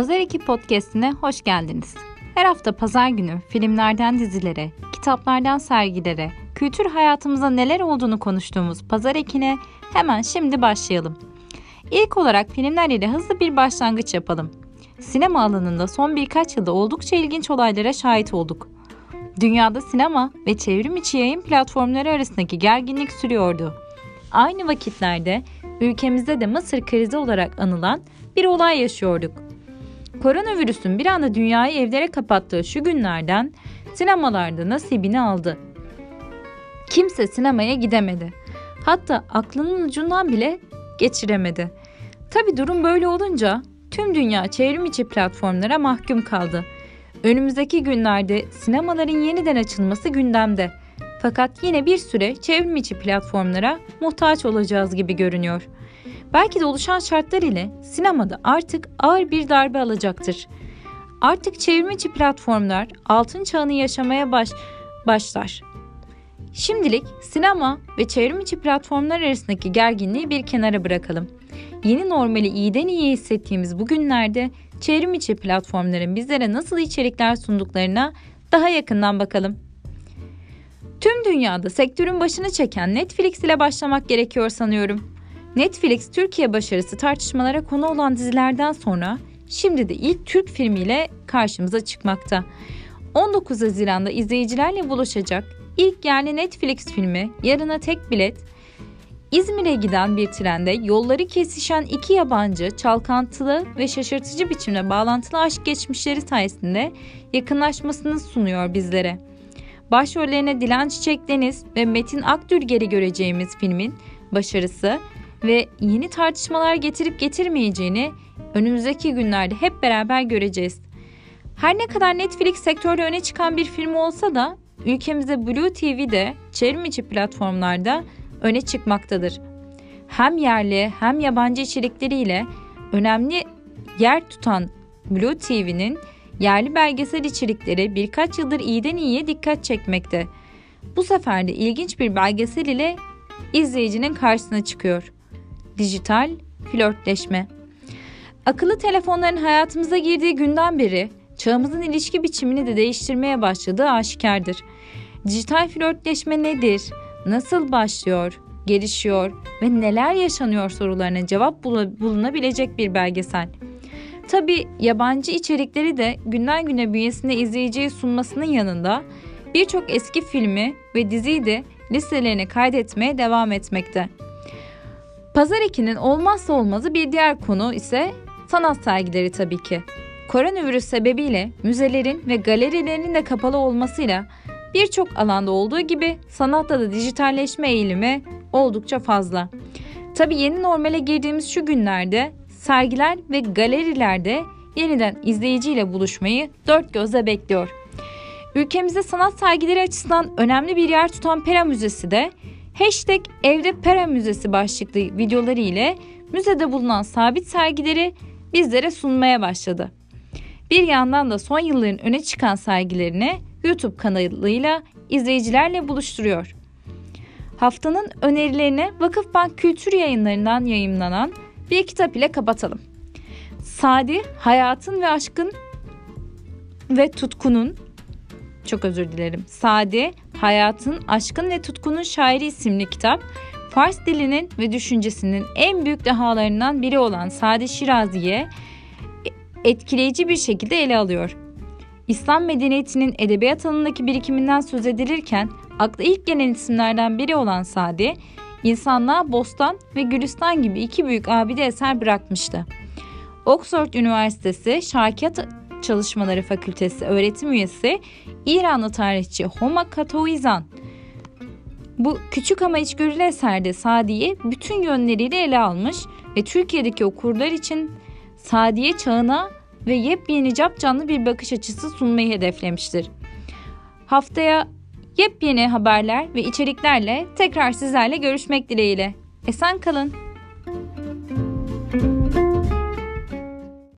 Pazar 2 Podcast'ine hoş geldiniz. Her hafta pazar günü filmlerden dizilere, kitaplardan sergilere, kültür hayatımıza neler olduğunu konuştuğumuz Pazar Eki'ne hemen şimdi başlayalım. İlk olarak filmler ile hızlı bir başlangıç yapalım. Sinema alanında son birkaç yılda oldukça ilginç olaylara şahit olduk. Dünyada sinema ve çevrim içi yayın platformları arasındaki gerginlik sürüyordu. Aynı vakitlerde ülkemizde de Mısır krizi olarak anılan bir olay yaşıyorduk. Koronavirüsün bir anda dünyayı evlere kapattığı şu günlerden sinemalarda nasibini aldı. Kimse sinemaya gidemedi. Hatta aklının ucundan bile geçiremedi. Tabi durum böyle olunca tüm dünya çevrim içi platformlara mahkum kaldı. Önümüzdeki günlerde sinemaların yeniden açılması gündemde. Fakat yine bir süre çevrim içi platformlara muhtaç olacağız gibi görünüyor.'' Belki de oluşan şartlar ile sinemada artık ağır bir darbe alacaktır. Artık çevrimiçi platformlar altın çağını yaşamaya baş, başlar. Şimdilik sinema ve çevrimiçi platformlar arasındaki gerginliği bir kenara bırakalım. Yeni normali iyiden iyi hissettiğimiz bu günlerde çevrimiçi platformların bizlere nasıl içerikler sunduklarına daha yakından bakalım. Tüm dünyada sektörün başını çeken Netflix ile başlamak gerekiyor sanıyorum. Netflix Türkiye başarısı tartışmalara konu olan dizilerden sonra şimdi de ilk Türk filmiyle karşımıza çıkmakta. 19 Haziran'da izleyicilerle buluşacak ilk yerli Netflix filmi Yarına Tek Bilet İzmir'e giden bir trende yolları kesişen iki yabancı çalkantılı ve şaşırtıcı biçimde bağlantılı aşk geçmişleri sayesinde yakınlaşmasını sunuyor bizlere. Başrollerine Dilan Çiçek Deniz ve Metin Akdülger'i göreceğimiz filmin başarısı ve yeni tartışmalar getirip getirmeyeceğini önümüzdeki günlerde hep beraber göreceğiz. Her ne kadar Netflix sektörde öne çıkan bir film olsa da ülkemizde Blue TV'de çevrim platformlarda öne çıkmaktadır. Hem yerli hem yabancı içerikleriyle önemli yer tutan Blue TV'nin yerli belgesel içerikleri birkaç yıldır iyiden iyiye dikkat çekmekte. Bu sefer de ilginç bir belgesel ile izleyicinin karşısına çıkıyor dijital flörtleşme. Akıllı telefonların hayatımıza girdiği günden beri çağımızın ilişki biçimini de değiştirmeye başladığı aşikardır. Dijital flörtleşme nedir? Nasıl başlıyor? gelişiyor ve neler yaşanıyor sorularına cevap bulunabilecek bir belgesel. Tabi yabancı içerikleri de günden güne bünyesinde izleyiciye sunmasının yanında birçok eski filmi ve diziyi de listelerine kaydetmeye devam etmekte. Pazar ekinin olmazsa olmazı bir diğer konu ise sanat sergileri tabii ki. Koronavirüs sebebiyle müzelerin ve galerilerin de kapalı olmasıyla birçok alanda olduğu gibi sanatta da dijitalleşme eğilimi oldukça fazla. Tabii yeni normale girdiğimiz şu günlerde sergiler ve galerilerde yeniden izleyiciyle buluşmayı dört gözle bekliyor. Ülkemizde sanat sergileri açısından önemli bir yer tutan Pera Müzesi de Hashtag Evde Pera Müzesi başlıklı videoları ile müzede bulunan sabit sergileri bizlere sunmaya başladı. Bir yandan da son yılların öne çıkan sergilerini YouTube kanalıyla izleyicilerle buluşturuyor. Haftanın önerilerine Vakıfbank Kültür Yayınlarından yayınlanan bir kitap ile kapatalım. Sadi, hayatın ve aşkın ve tutkunun çok özür dilerim. Sade, Hayatın, Aşkın ve Tutkunun Şairi isimli kitap, Fars dilinin ve düşüncesinin en büyük dehalarından biri olan Sade Şirazi'ye etkileyici bir şekilde ele alıyor. İslam medeniyetinin edebiyat alanındaki birikiminden söz edilirken akla ilk gelen isimlerden biri olan Sadi, insanlığa Bostan ve Gülistan gibi iki büyük abide eser bırakmıştı. Oxford Üniversitesi Şarkiyat Çalışmaları Fakültesi öğretim üyesi İranlı tarihçi Homa Katoizan bu küçük ama içgörülü eserde Sadi'yi bütün yönleriyle ele almış ve Türkiye'deki okurlar için Sadiye çağına ve yepyeni capcanlı bir bakış açısı sunmayı hedeflemiştir. Haftaya yepyeni haberler ve içeriklerle tekrar sizlerle görüşmek dileğiyle. Esen kalın.